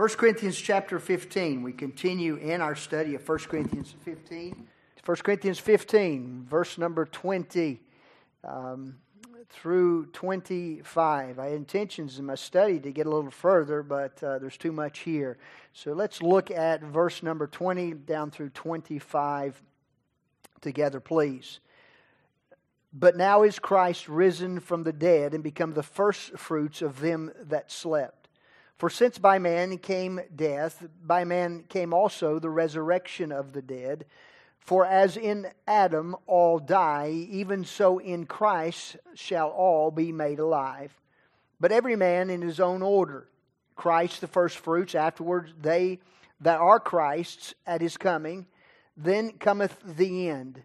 1 Corinthians chapter 15. We continue in our study of 1 Corinthians 15. 1 Corinthians 15, verse number 20 um, through 25. I had intentions in my study to get a little further, but uh, there's too much here. So let's look at verse number 20 down through 25 together, please. But now is Christ risen from the dead and become the first fruits of them that slept. For since by man came death, by man came also the resurrection of the dead. For as in Adam all die, even so in Christ shall all be made alive. But every man in his own order. Christ the firstfruits, afterwards they that are Christ's at his coming. Then cometh the end.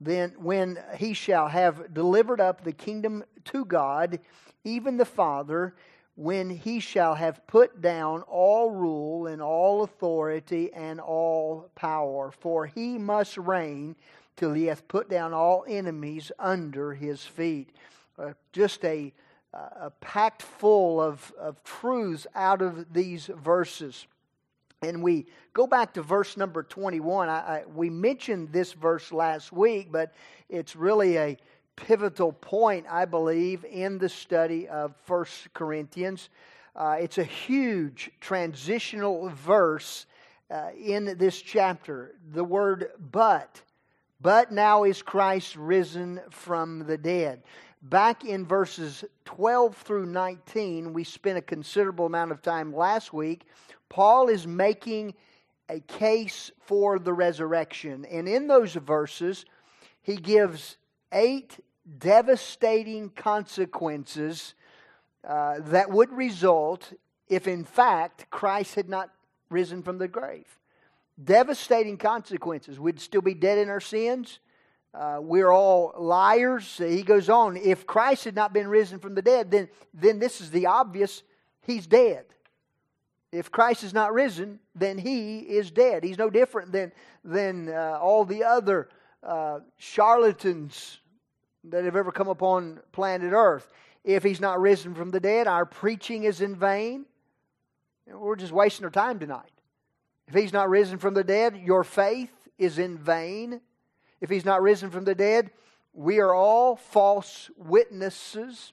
Then when he shall have delivered up the kingdom to God, even the Father, when he shall have put down all rule and all authority and all power. For he must reign till he hath put down all enemies under his feet. Uh, just a, a packed full of, of truths out of these verses. And we go back to verse number 21. I, I, we mentioned this verse last week, but it's really a pivotal point, I believe, in the study of First Corinthians. Uh, it's a huge transitional verse uh, in this chapter. The word but. But now is Christ risen from the dead. Back in verses 12 through 19, we spent a considerable amount of time last week. Paul is making a case for the resurrection. And in those verses, he gives eight devastating consequences uh, that would result if, in fact, Christ had not risen from the grave. Devastating consequences. We'd still be dead in our sins. Uh, we're all liars. He goes on. If Christ had not been risen from the dead, then, then this is the obvious he's dead. If Christ is not risen, then he is dead. He's no different than, than uh, all the other uh, charlatans that have ever come upon planet Earth. If he's not risen from the dead, our preaching is in vain. We're just wasting our time tonight. If he's not risen from the dead, your faith is in vain. If he's not risen from the dead, we are all false witnesses.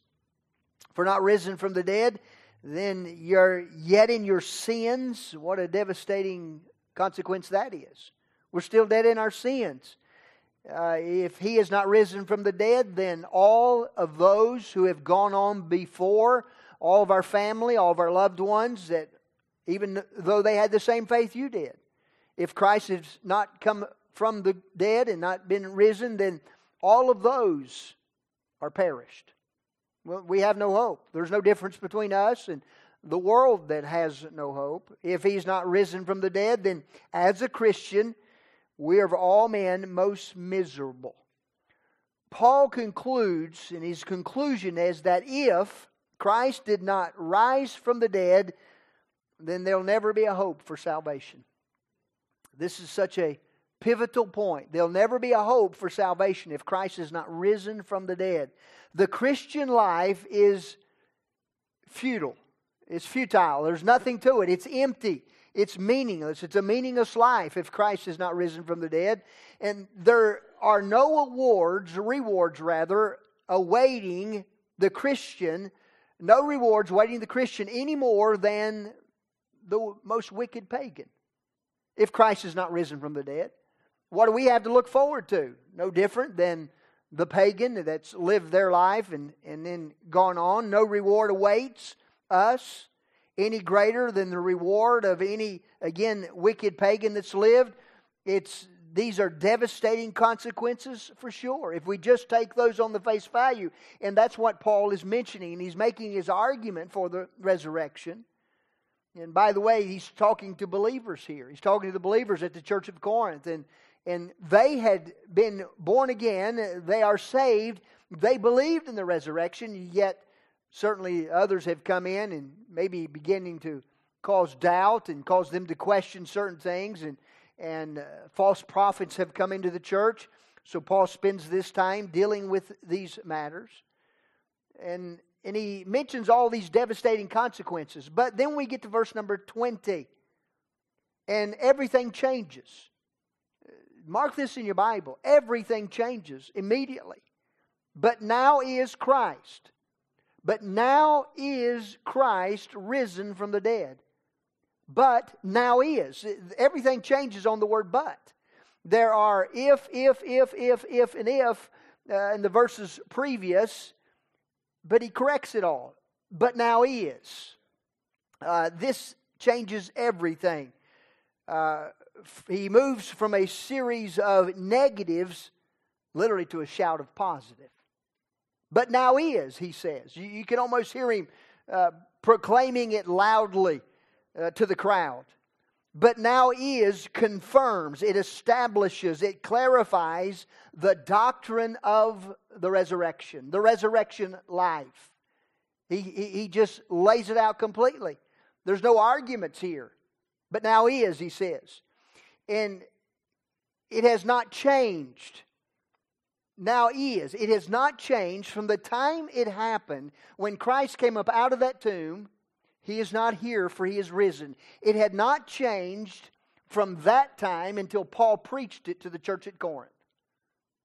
If we're not risen from the dead, then you're yet in your sins. What a devastating consequence that is. We're still dead in our sins. Uh, if he has not risen from the dead, then all of those who have gone on before, all of our family, all of our loved ones, that even though they had the same faith you did, if Christ has not come from the dead and not been risen, then all of those are perished. Well, we have no hope. There's no difference between us and the world that has no hope. If he's not risen from the dead, then as a Christian, we are of all men most miserable. Paul concludes, and his conclusion is that if Christ did not rise from the dead, then there'll never be a hope for salvation. This is such a pivotal point. There'll never be a hope for salvation if Christ is not risen from the dead. The Christian life is futile. It's futile. There's nothing to it. It's empty. It's meaningless. It's a meaningless life if Christ is not risen from the dead. And there are no awards, rewards rather, awaiting the Christian, no rewards awaiting the Christian any more than the most wicked pagan if Christ is not risen from the dead. What do we have to look forward to? No different than the pagan that's lived their life and, and then gone on. No reward awaits us any greater than the reward of any, again, wicked pagan that's lived. It's, these are devastating consequences for sure if we just take those on the face value. And that's what Paul is mentioning. He's making his argument for the resurrection. And by the way, he's talking to believers here. He's talking to the believers at the church of Corinth. And, and they had been born again, they are saved, they believed in the resurrection, yet certainly others have come in and maybe beginning to cause doubt and cause them to question certain things and and uh, false prophets have come into the church so paul spends this time dealing with these matters and and he mentions all these devastating consequences. But then we get to verse number 20, and everything changes. Mark this in your Bible. Everything changes immediately. But now is Christ. But now is Christ risen from the dead. But now is. Everything changes on the word but. There are if, if, if, if, if, and if uh, in the verses previous, but he corrects it all. But now is. Uh, this changes everything. Uh, he moves from a series of negatives literally to a shout of positive. But now is, he says. You, you can almost hear him uh, proclaiming it loudly uh, to the crowd. But now is confirms, it establishes, it clarifies the doctrine of the resurrection, the resurrection life. He, he, he just lays it out completely. There's no arguments here. But now is, he says. And it has not changed. Now is. It has not changed from the time it happened when Christ came up out of that tomb. He is not here, for he is risen. It had not changed from that time until Paul preached it to the church at Corinth.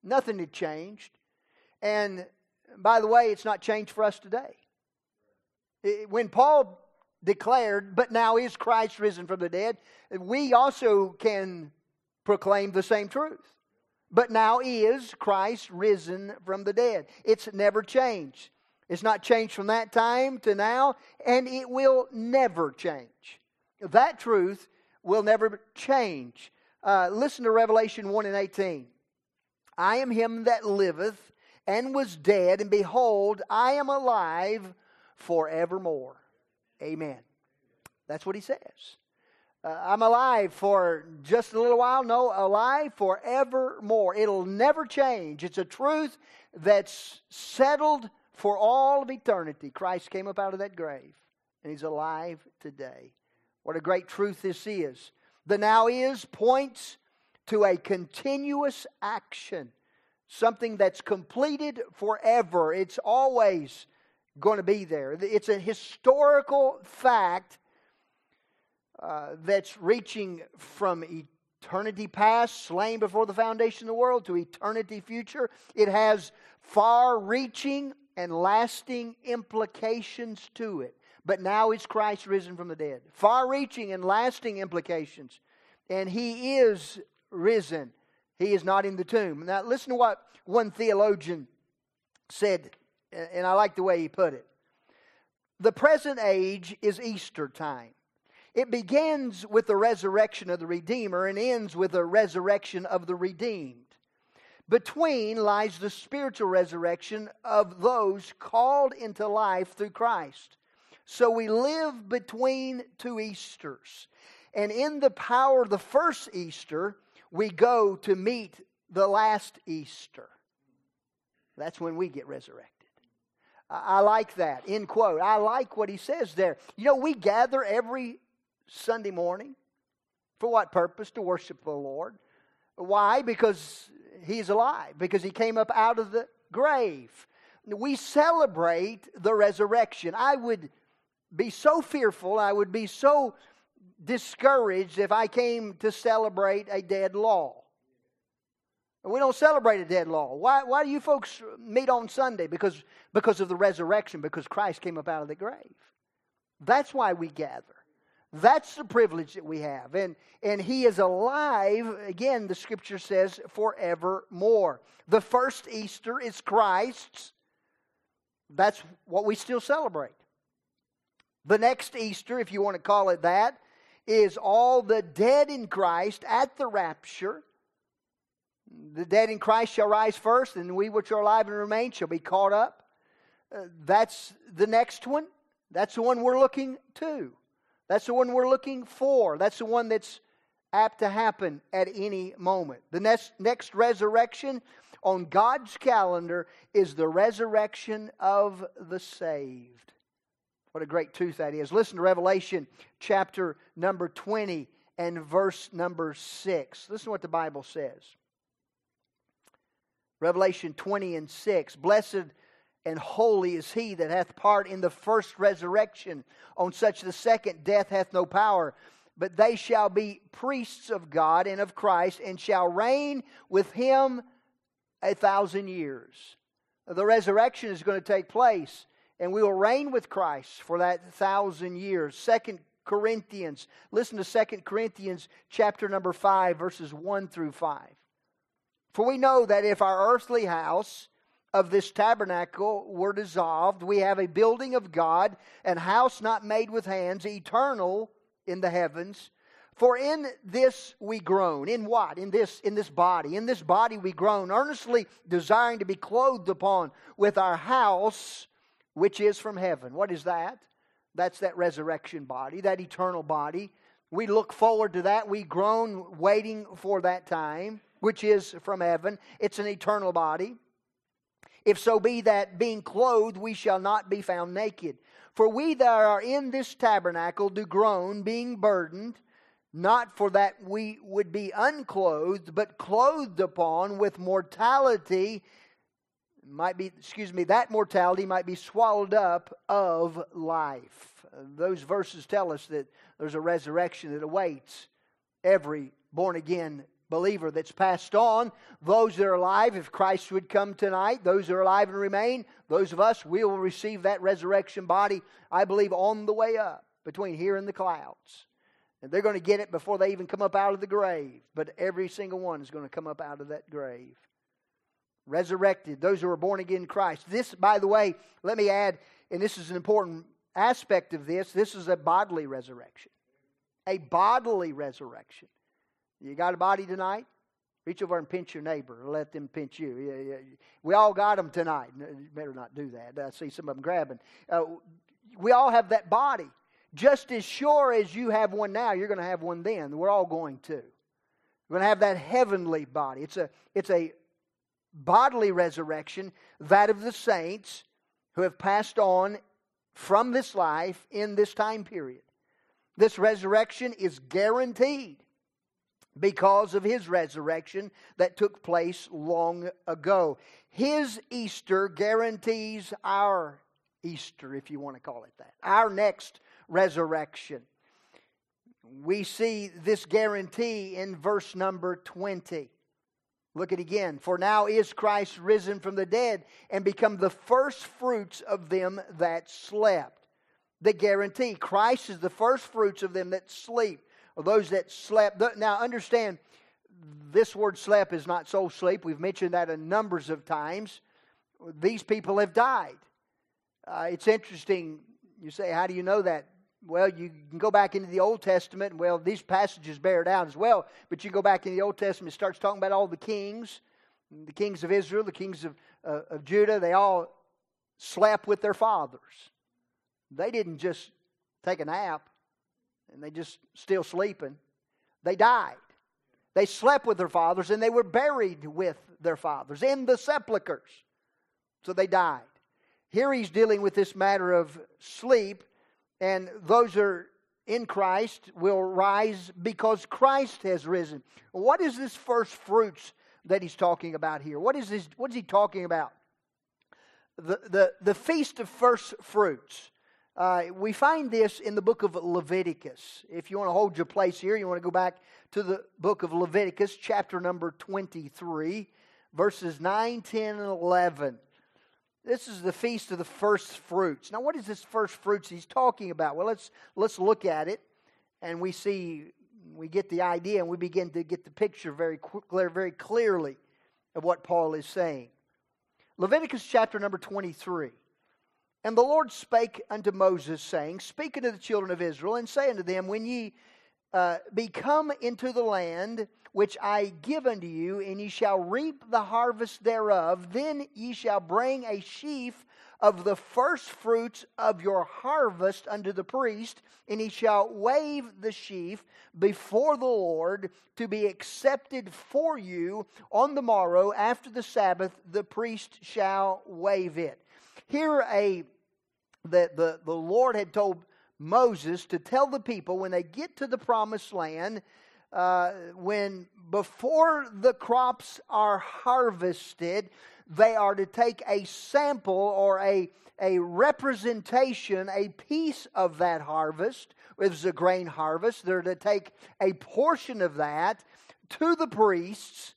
Nothing had changed. And by the way, it's not changed for us today. When Paul declared, but now is Christ risen from the dead, we also can proclaim the same truth. But now is Christ risen from the dead. It's never changed. It's not changed from that time to now, and it will never change. That truth will never change. Uh, listen to Revelation 1 and 18. I am him that liveth and was dead, and behold, I am alive forevermore. Amen. That's what he says. Uh, I'm alive for just a little while. No, alive forevermore. It'll never change. It's a truth that's settled for all of eternity. Christ came up out of that grave, and he's alive today. What a great truth this is. The now is points to a continuous action, something that's completed forever. It's always going to be there. It's a historical fact uh, that's reaching from eternity past, slain before the foundation of the world, to eternity future. It has far reaching and lasting implications to it. But now is Christ risen from the dead. Far reaching and lasting implications. And he is risen. He is not in the tomb. Now, listen to what one theologian said, and I like the way he put it. The present age is Easter time. It begins with the resurrection of the Redeemer and ends with the resurrection of the redeemed. Between lies the spiritual resurrection of those called into life through Christ. So we live between two Easters. And in the power of the first Easter, we go to meet the last Easter. That's when we get resurrected. I like that. End quote. I like what he says there. You know, we gather every Sunday morning. For what purpose? To worship the Lord. Why? Because He's alive, because He came up out of the grave. We celebrate the resurrection. I would be so fearful, I would be so discouraged if I came to celebrate a dead Lord. We don't celebrate a dead Lord. Why, why do you folks meet on Sunday? Because, because of the resurrection, because Christ came up out of the grave. That's why we gather. That's the privilege that we have. And, and he is alive, again, the scripture says, forevermore. The first Easter is Christ's. That's what we still celebrate. The next Easter, if you want to call it that, is all the dead in Christ at the rapture. The dead in Christ shall rise first, and we which are alive and remain shall be caught up. Uh, that's the next one. That's the one we're looking to. That's the one we're looking for. That's the one that's apt to happen at any moment. The next, next resurrection on God's calendar is the resurrection of the saved. What a great truth that is. Listen to Revelation chapter number 20 and verse number 6. Listen to what the Bible says. Revelation 20 and 6. Blessed and holy is he that hath part in the first resurrection. On such the second death hath no power. But they shall be priests of God and of Christ, and shall reign with him a thousand years. The resurrection is going to take place, and we will reign with Christ for that thousand years. Second Corinthians, listen to Second Corinthians chapter number 5, verses 1 through 5. For we know that if our earthly house, of this tabernacle were dissolved. We have a building of God, and house not made with hands, eternal in the heavens. For in this we groan. In what? In this, in this body. In this body we groan, earnestly desiring to be clothed upon with our house, which is from heaven. What is that? That's that resurrection body, that eternal body. We look forward to that. We groan waiting for that time, which is from heaven. It's an eternal body. If so be that being clothed we shall not be found naked. For we that are in this tabernacle do groan, being burdened, not for that we would be unclothed, but clothed upon with mortality might be excuse me that mortality might be swallowed up of life those verses tell us that there's a resurrection that awaits every born again believer that's passed on. Those that are alive, if Christ would come tonight, those that are alive and remain, those of us, we will receive that resurrection body, I believe, on the way up between here and the clouds. And they're going to get it before they even come up out of the grave. But every single one is going to come up out of that grave. Resurrected, those who are born again in Christ. This, by the way, let me add, and this is an important aspect of this this is a bodily resurrection. A bodily resurrection. You got a body tonight? Reach over and pinch your neighbor. Let them pinch you. Yeah, yeah. We all got them tonight. You better not do that. I see some of them grabbing. Uh, we all have that body. Just as sure as you have one now, you're going to have one then. We're all going to. We're going to have that heavenly body. It's a, it's a bodily resurrection, that of the saints who have passed on from this life in this time period. This resurrection is guaranteed because of his resurrection that took place long ago. His Easter guarantees our Easter, if you want to call it that, our next resurrection. We see this guarantee in verse number 20. Look at again. For now is Christ risen from the dead and become the first fruits of them that slept. The guarantee. Christ is the first fruits of them that sleep or those that slept. Now, understand, this word slept is not soul sleep. We've mentioned that a numbers of times. These people have died. Uh, it's interesting. You say, how do you know that? Well, you can go back into the Old Testament, well, these passages bear down as well. But you go back in the Old Testament, it starts talking about all the kings, the kings of Israel, the kings of, uh, of Judah. They all slept with their fathers. They didn't just take a nap and they just still sleeping. They died. They slept with their fathers and they were buried with their fathers in the sepulchres. So they died. Here he's dealing with this matter of sleep, and those are in Christ will rise because Christ has risen. What is this first fruits that he's talking about here? What is this? What is he talking about? The, the, the feast of first fruits. Uh, we find this in the book of Leviticus. If you want to hold your place here, you want to go back to the book of Leviticus, chapter number 23, verses 9, 10, and 11. This is the feast of the first fruits. Now, what is this first fruits he's talking about? Well, let's, let's look at it, and we see, we get the idea, and we begin to get the picture very, clear, very clearly of what Paul is saying. Leviticus chapter number 23. And the Lord spake unto Moses, saying, Speak unto the children of Israel, and say unto them, When ye uh, be come into the land which I give unto you, and ye shall reap the harvest thereof, then ye shall bring a sheaf of the first fruits of your harvest unto the priest, and he shall wave the sheaf before the Lord to be accepted for you on the morrow after the Sabbath, the priest shall wave it. Here, a that the, the Lord had told Moses to tell the people when they get to the promised land, uh, when before the crops are harvested, they are to take a sample or a, a representation, a piece of that harvest. It was a grain harvest. They're to take a portion of that to the priests,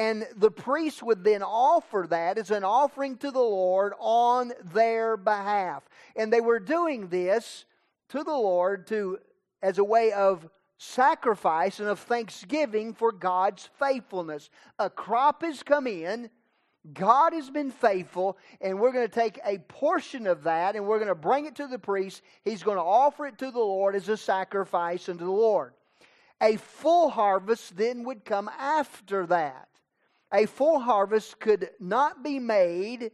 and the priests would then offer that as an offering to the Lord on their behalf. And they were doing this to the Lord to as a way of sacrifice and of thanksgiving for God's faithfulness. A crop has come in, God has been faithful, and we're going to take a portion of that and we're going to bring it to the priest. He's going to offer it to the Lord as a sacrifice unto the Lord. A full harvest then would come after that. A full harvest could not be made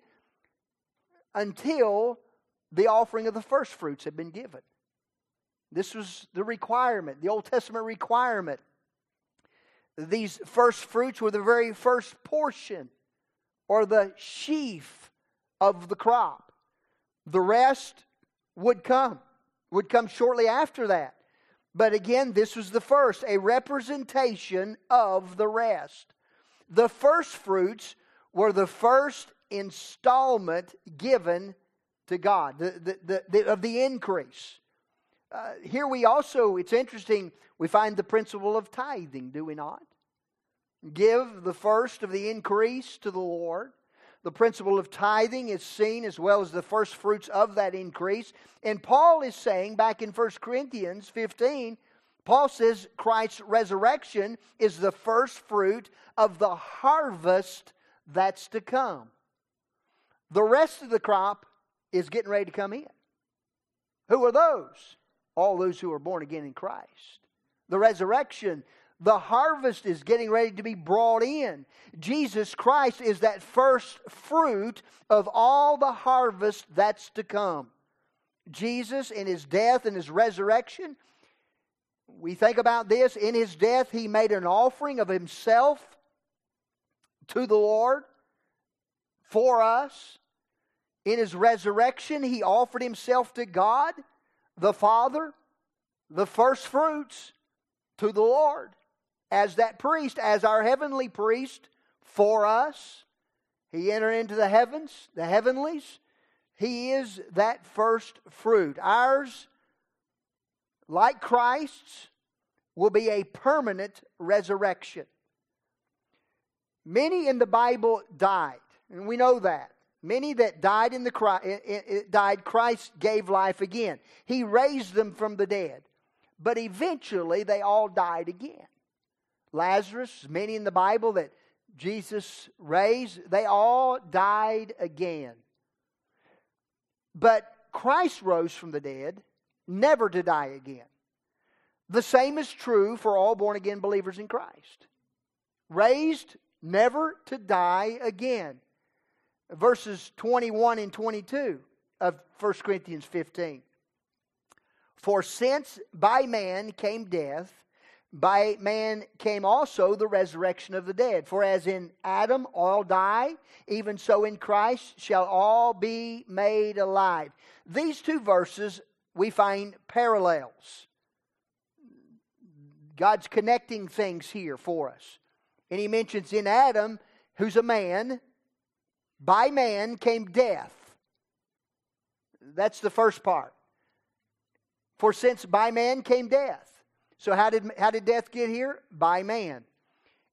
until the offering of the first fruits had been given. This was the requirement, the Old Testament requirement. These first fruits were the very first portion or the sheaf of the crop. The rest would come, would come shortly after that. But again, this was the first, a representation of the rest. The first fruits were the first installment given to God the, the, the, of the increase. Uh, here we also, it's interesting, we find the principle of tithing, do we not? Give the first of the increase to the Lord. The principle of tithing is seen as well as the first fruits of that increase. And Paul is saying back in 1 Corinthians 15, Paul says Christ's resurrection is the first fruit of the harvest that's to come. The rest of the crop is getting ready to come in. Who are those? all those who are born again in Christ. The resurrection, the harvest is getting ready to be brought in. Jesus Christ is that first fruit of all the harvest that's to come. Jesus, in his death and his resurrection, we think about this. In his death, he made an offering of himself to the Lord for us. In his resurrection, he offered himself to God the Father, the first fruits to the Lord as that priest, as our heavenly priest for us. He entered into the heavens, the heavenlies. He is that first fruit. Ours, like Christ's, will be a permanent resurrection. Many in the Bible died, and we know that. Many that died in the died, Christ gave life again. He raised them from the dead. But eventually they all died again. Lazarus, many in the Bible that Jesus raised, they all died again. But Christ rose from the dead, never to die again. The same is true for all born again believers in Christ. Raised, never to die again verses 21 and 22 of 1 Corinthians 15. For since by man came death, by man came also the resurrection of the dead. For as in Adam all die, even so in Christ shall all be made alive. These two verses we find parallels. God's connecting things here for us. And he mentions in Adam, who's a man, by man came death. That's the first part. For since by man came death. So how did how did death get here? By man.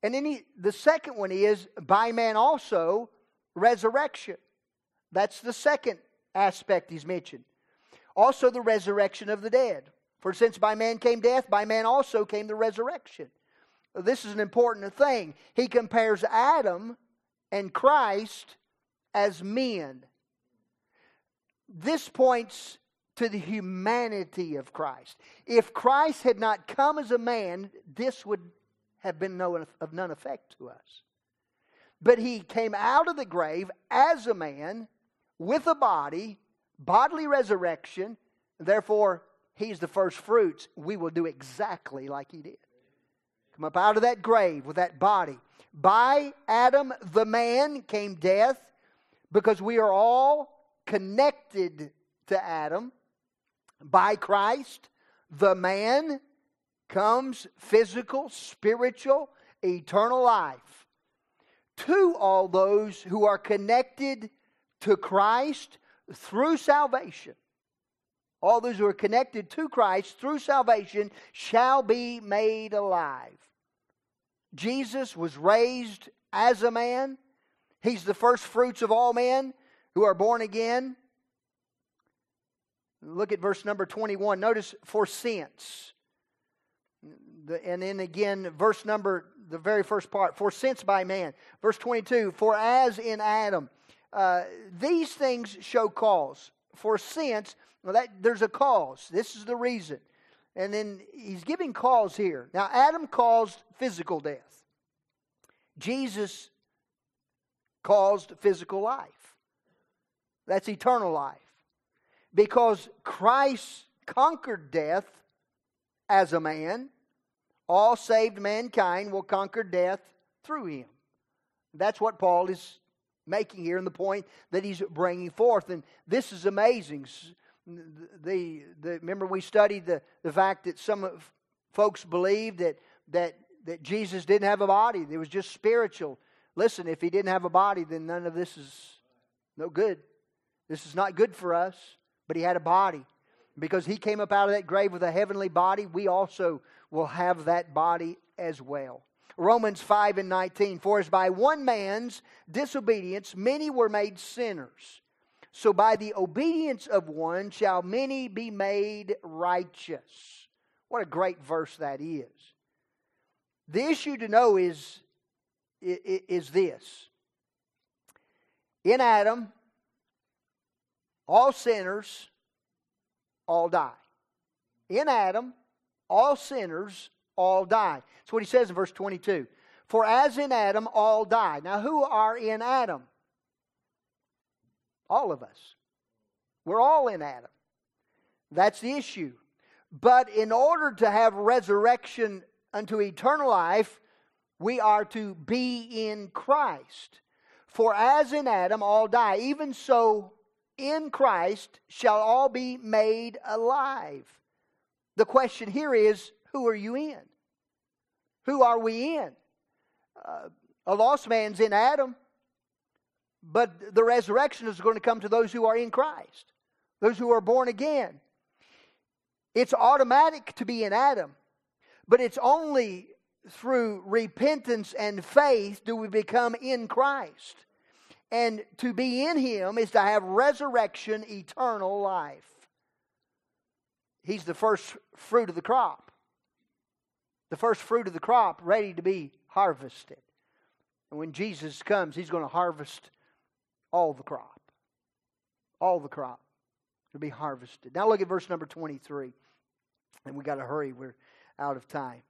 And then he, the second one is by man also resurrection. That's the second aspect he's mentioned. Also the resurrection of the dead. For since by man came death, by man also came the resurrection. This is an important thing. He compares Adam and Christ as men. This points to the humanity of Christ. If Christ had not come as a man, this would have been no, of none effect to us. But he came out of the grave as a man with a body, bodily resurrection. Therefore, he's the first fruits. We will do exactly like he did. Come up out of that grave with that body. By Adam, the man, came death because we are all connected to Adam by Christ, the man comes physical, spiritual, eternal life to all those who are connected to Christ through salvation. All those who are connected to Christ through salvation shall be made alive. Jesus was raised as a man. He's the first fruits of all men who are born again. Look at verse number 21. Notice, for since. And then again, verse number, the very first part, for since by man. Verse 22, for as in Adam. Uh, these things show cause. For since, well, that, there's a cause. This is the reason. And then he's giving cause here. Now, Adam caused physical death. Jesus caused physical life. That's eternal life. Because Christ conquered death as a man, all saved mankind will conquer death through him. That's what Paul is making here and the point that he's bringing forth. And this is amazing. The, the, remember, we studied the, the fact that some folks believed that, that, that Jesus didn't have a body, it was just spiritual. Listen, if he didn't have a body, then none of this is no good. This is not good for us, but he had a body. Because he came up out of that grave with a heavenly body, we also will have that body as well. Romans 5 and 19. For as by one man's disobedience many were made sinners, so by the obedience of one shall many be made righteous. What a great verse that is. The issue to know is, is this In Adam, all sinners all die. In Adam, all sinners all die. That's what he says in verse 22. For as in Adam all die. Now, who are in Adam? All of us. We're all in Adam. That's the issue. But in order to have resurrection unto eternal life, we are to be in Christ. For as in Adam all die, even so in Christ shall all be made alive. The question here is who are you in? Who are we in? Uh, a lost man's in Adam, but the resurrection is going to come to those who are in Christ, those who are born again. It's automatic to be in Adam, but it's only through repentance and faith do we become in Christ. And to be in Him is to have resurrection, eternal life. He's the first fruit of the crop. The first fruit of the crop ready to be harvested. And when Jesus comes, He's going to harvest all the crop. All the crop to be harvested. Now look at verse number 23. And we got to hurry. We're out of time.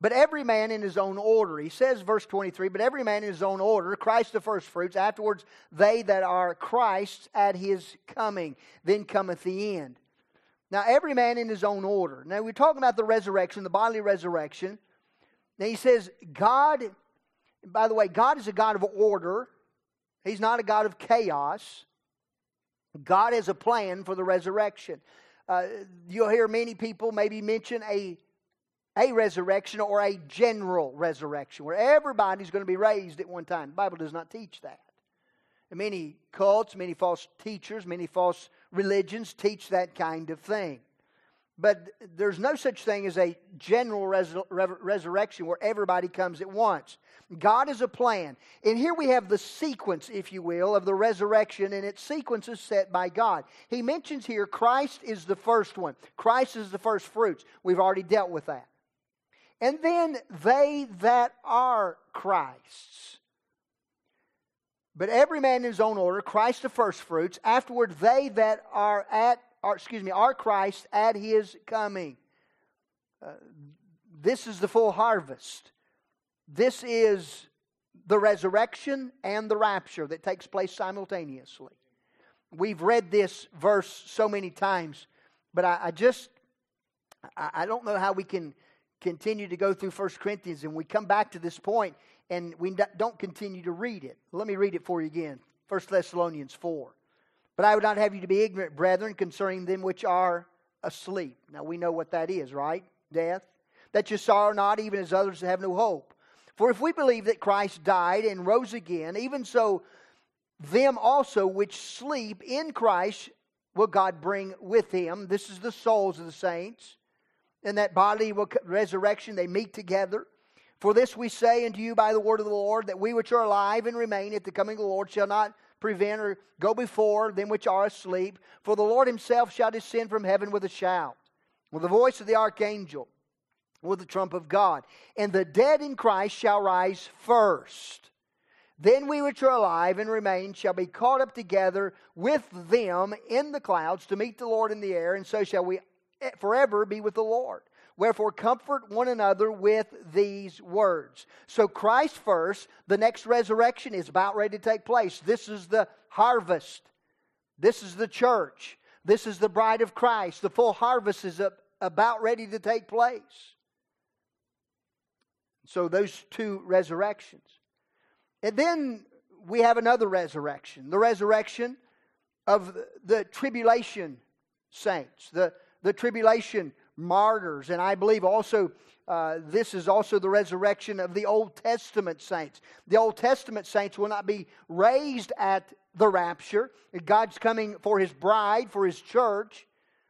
But every man in his own order. He says, verse 23, but every man in his own order, Christ the firstfruits, afterwards they that are Christ's at his coming. Then cometh the end. Now, every man in his own order. Now, we're talking about the resurrection, the bodily resurrection. Now, he says, God, by the way, God is a God of order, He's not a God of chaos. God has a plan for the resurrection. Uh, you'll hear many people maybe mention a a resurrection or a general resurrection where everybody's going to be raised at one time. The Bible does not teach that. And many cults, many false teachers, many false religions teach that kind of thing. But there's no such thing as a general resurrection where everybody comes at once. God is a plan. And here we have the sequence, if you will, of the resurrection, and its sequence is set by God. He mentions here Christ is the first one, Christ is the first fruits. We've already dealt with that. And then they that are Christ's. But every man in his own order, Christ the first fruits, Afterward, they that are at, or excuse me, are Christ at his coming. Uh, this is the full harvest. This is the resurrection and the rapture that takes place simultaneously. We've read this verse so many times, but I, I just, I, I don't know how we can continue to go through 1 Corinthians and we come back to this point and we don't continue to read it. Let me read it for you again 1 Thessalonians 4. But I would not have you to be ignorant, brethren, concerning them which are asleep. Now we know what that is, right? Death. that you sorrow not, even as others that have no hope. For if we believe that Christ died and rose again, even so them also which sleep in Christ will God bring with him. This is the souls of the saints. And that bodily resurrection, they meet together. For this we say unto you by the word of the Lord, that we which are alive and remain at the coming of the Lord shall not prevent or go before them which are asleep. For the Lord himself shall descend from heaven with a shout, with the voice of the archangel, with the trump of God. And the dead in Christ shall rise first. Then we which are alive and remain shall be caught up together with them in the clouds to meet the Lord in the air, and so shall we eh, forever be with the Lord. Wherefore, comfort one another with these words. So, Christ first, the next resurrection is about ready to take place. This is the harvest. This is the church. This is the bride of Christ. The full harvest is about ready to take place. So, those two resurrections. And then we have another resurrection the resurrection of the, tribulation saints, the, the tribulation martyrs. And I believe also uh, this is also the resurrection of the Old Testament saints. The Old Testament saints will not be raised at the rapture. God's coming for his bride, for his church.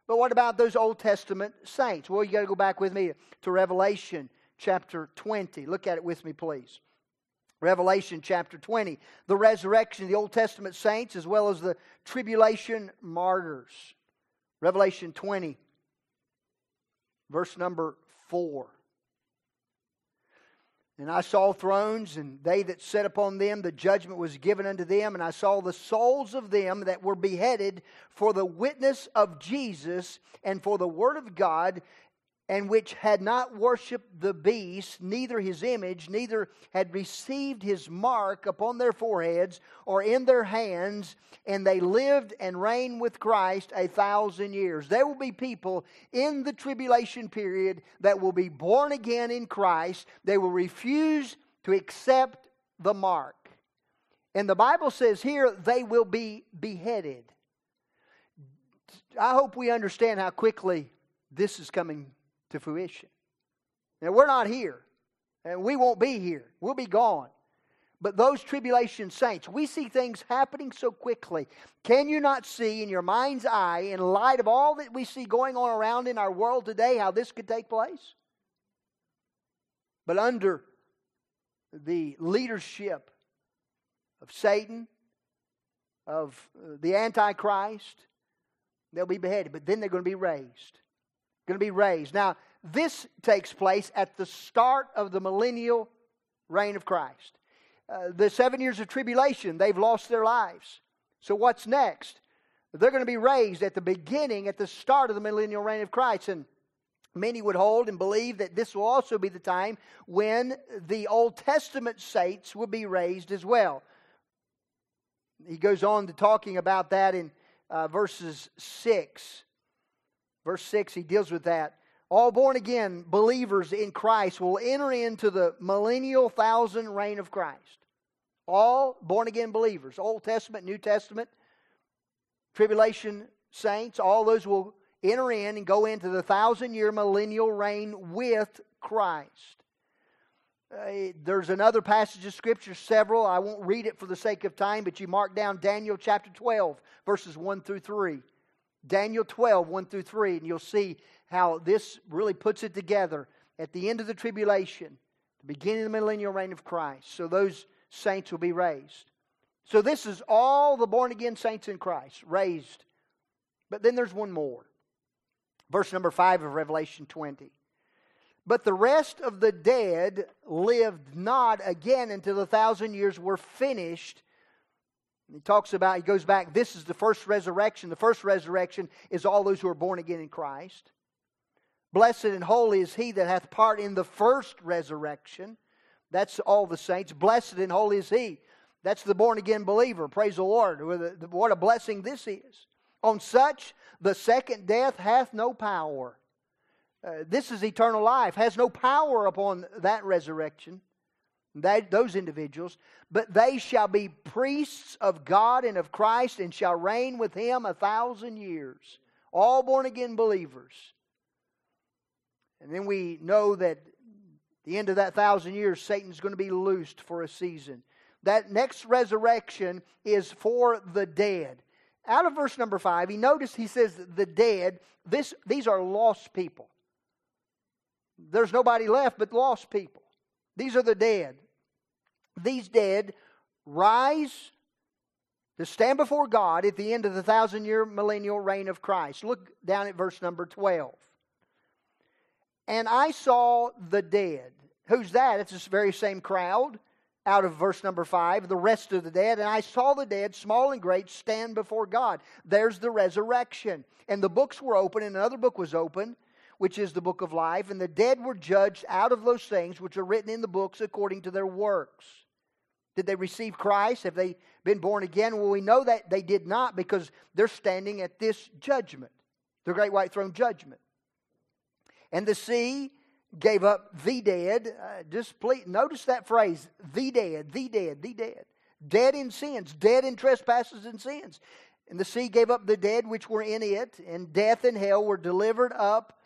But what about those Old Testament saints? Well, you got to go back with me to Revelation chapter 20. Look at it with me, please. Revelation chapter 20. The resurrection of the Old Testament saints as well as the tribulation martyrs. Revelation 20, verse number 4. And I saw thrones, and they that sat upon them, the judgment was given unto them. And I saw the souls of them that were beheaded for the witness of Jesus and for the word of God, and which had not worshipped the beast, neither his image, neither had received his mark upon their foreheads or in their hands, and they lived and reigned with Christ a thousand years. There will be people in the tribulation period that will be born again in Christ. They will refuse to accept the mark. And the Bible says here they will be beheaded. I hope we understand how quickly this is coming to fruition. Now, we're not here, and we won't be here. We'll be gone. But those tribulation saints, we see things happening so quickly. Can you not see in your mind's eye, in light of all that we see going on around in our world today, how this could take place? But under the leadership of Satan, of uh, the Antichrist, they'll be beheaded, but then they're going to be raised going to be raised. Now, this takes place at the start of the millennial reign of Christ. Uh, the seven years of tribulation, they've lost their lives. So, what's next? They're going to be raised at the beginning, at the start of the millennial reign of Christ. And many would hold and believe that this will also be the time when the Old Testament saints will be raised as well. He goes on to talking about that in uh, verses 6 Verse 6, he deals with that. All born again believers in Christ will enter into the millennial thousand reign of Christ. All born again believers, Old Testament, New Testament, tribulation saints, all those will enter in and go into the thousand year millennial reign with Christ. Uh, there's another passage of Scripture, several. I won't read it for the sake of time, but you mark down Daniel chapter 12, verses 1 through 3. Daniel 12, 1 through 3, and you'll see how this really puts it together at the end of the tribulation, the beginning of the millennial reign of Christ. So those saints will be raised. So this is all the born again saints in Christ raised. But then there's one more. Verse number 5 of Revelation 20. But the rest of the dead lived not again until the thousand years were finished he talks about, he goes back, this is the first resurrection. The first resurrection is all those who are born again in Christ. Blessed and holy is he that hath part in the first resurrection. That's all the saints. Blessed and holy is he. That's the born again believer. Praise the Lord. What a blessing this is. On such, the second death hath no power. Uh, this is eternal life, has no power upon that resurrection those individuals, but they shall be priests of God and of Christ and shall reign with him a thousand years. All born again believers. And then we know that the end of that thousand years, Satan's going to be loosed for a season. That next resurrection is for the dead. Out of verse number five, he noticed he says the dead, this, these are lost people. There's nobody left but lost people. These are the dead. These dead rise to stand before God at the end of the thousand year millennial reign of Christ. Look down at verse number 12. And I saw the dead. Who's that? It's this very same crowd out of verse number 5. The rest of the dead. And I saw the dead, small and great, stand before God. There's the resurrection. And the books were open, and another book was open, which is the book of life. And the dead were judged out of those things which are written in the books according to their works. Did they receive Christ? Have they been born again? Well, we know that they did not because they're standing at this judgment, the great white throne judgment. And the sea gave up the dead. Uh, just please, notice that phrase the dead, the dead, the dead. Dead in sins, dead in trespasses and sins. And the sea gave up the dead which were in it, and death and hell were delivered up.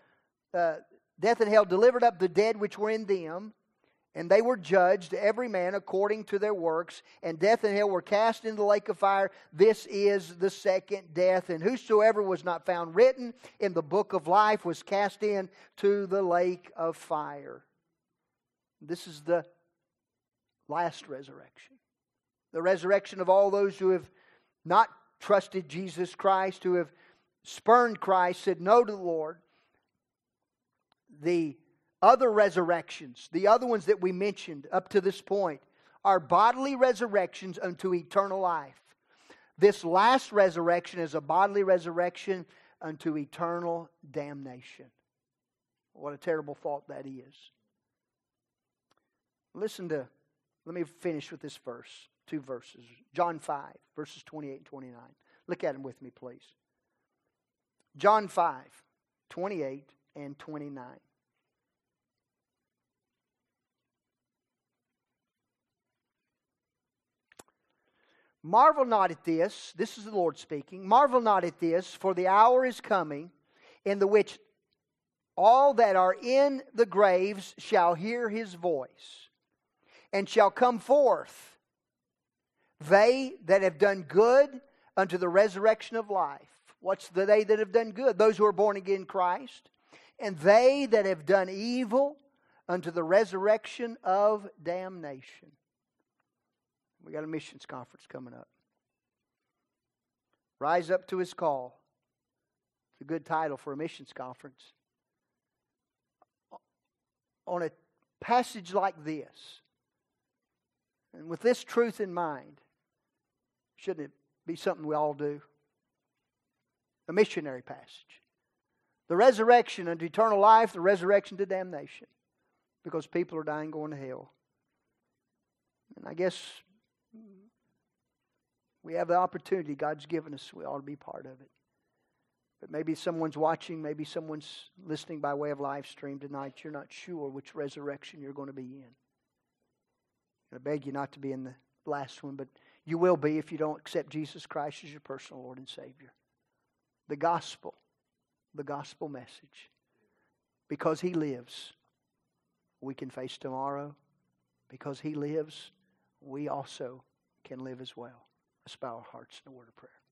Uh, death and hell delivered up the dead which were in them and they were judged, every man according to their works, and death and hell were cast into the lake of fire. This is the second death. And whosoever was not found written in the book of life was cast into the lake of fire. This is the last resurrection. The resurrection of all those who have not trusted Jesus Christ, who have spurned Christ, said no to the Lord. The other resurrections, the other ones that we mentioned up to this point, are bodily resurrections unto eternal life. This last resurrection is a bodily resurrection unto eternal damnation. What a terrible thought that is. Listen to, let me finish with this verse, two verses. John 5, verses 28 and 29. Look at them with me, please. John 5, 28 and 29. Marvel not at this. This is the Lord speaking. Marvel not at this, for the hour is coming in the which all that are in the graves shall hear his voice and shall come forth. They that have done good unto the resurrection of life. What's the they that have done good? Those who are born again in Christ. And they that have done evil unto the resurrection of damnation. We got a missions conference coming up. Rise up to his call. It's a good title for a missions conference. On a passage like this, and with this truth in mind, shouldn't it be something we all do? A missionary passage. The resurrection unto eternal life, the resurrection to damnation. Because people are dying going to hell. And I guess we have the opportunity God's given us. We ought to be part of it. But maybe someone's watching, maybe someone's listening by way of live stream tonight. You're not sure which resurrection you're going to be in. I beg you not to be in the last one, but you will be if you don't accept Jesus Christ as your personal Lord and Savior. The gospel, the gospel message. Because He lives, we can face tomorrow. Because He lives, we also can live as well. Let's bow our hearts in a word of prayer.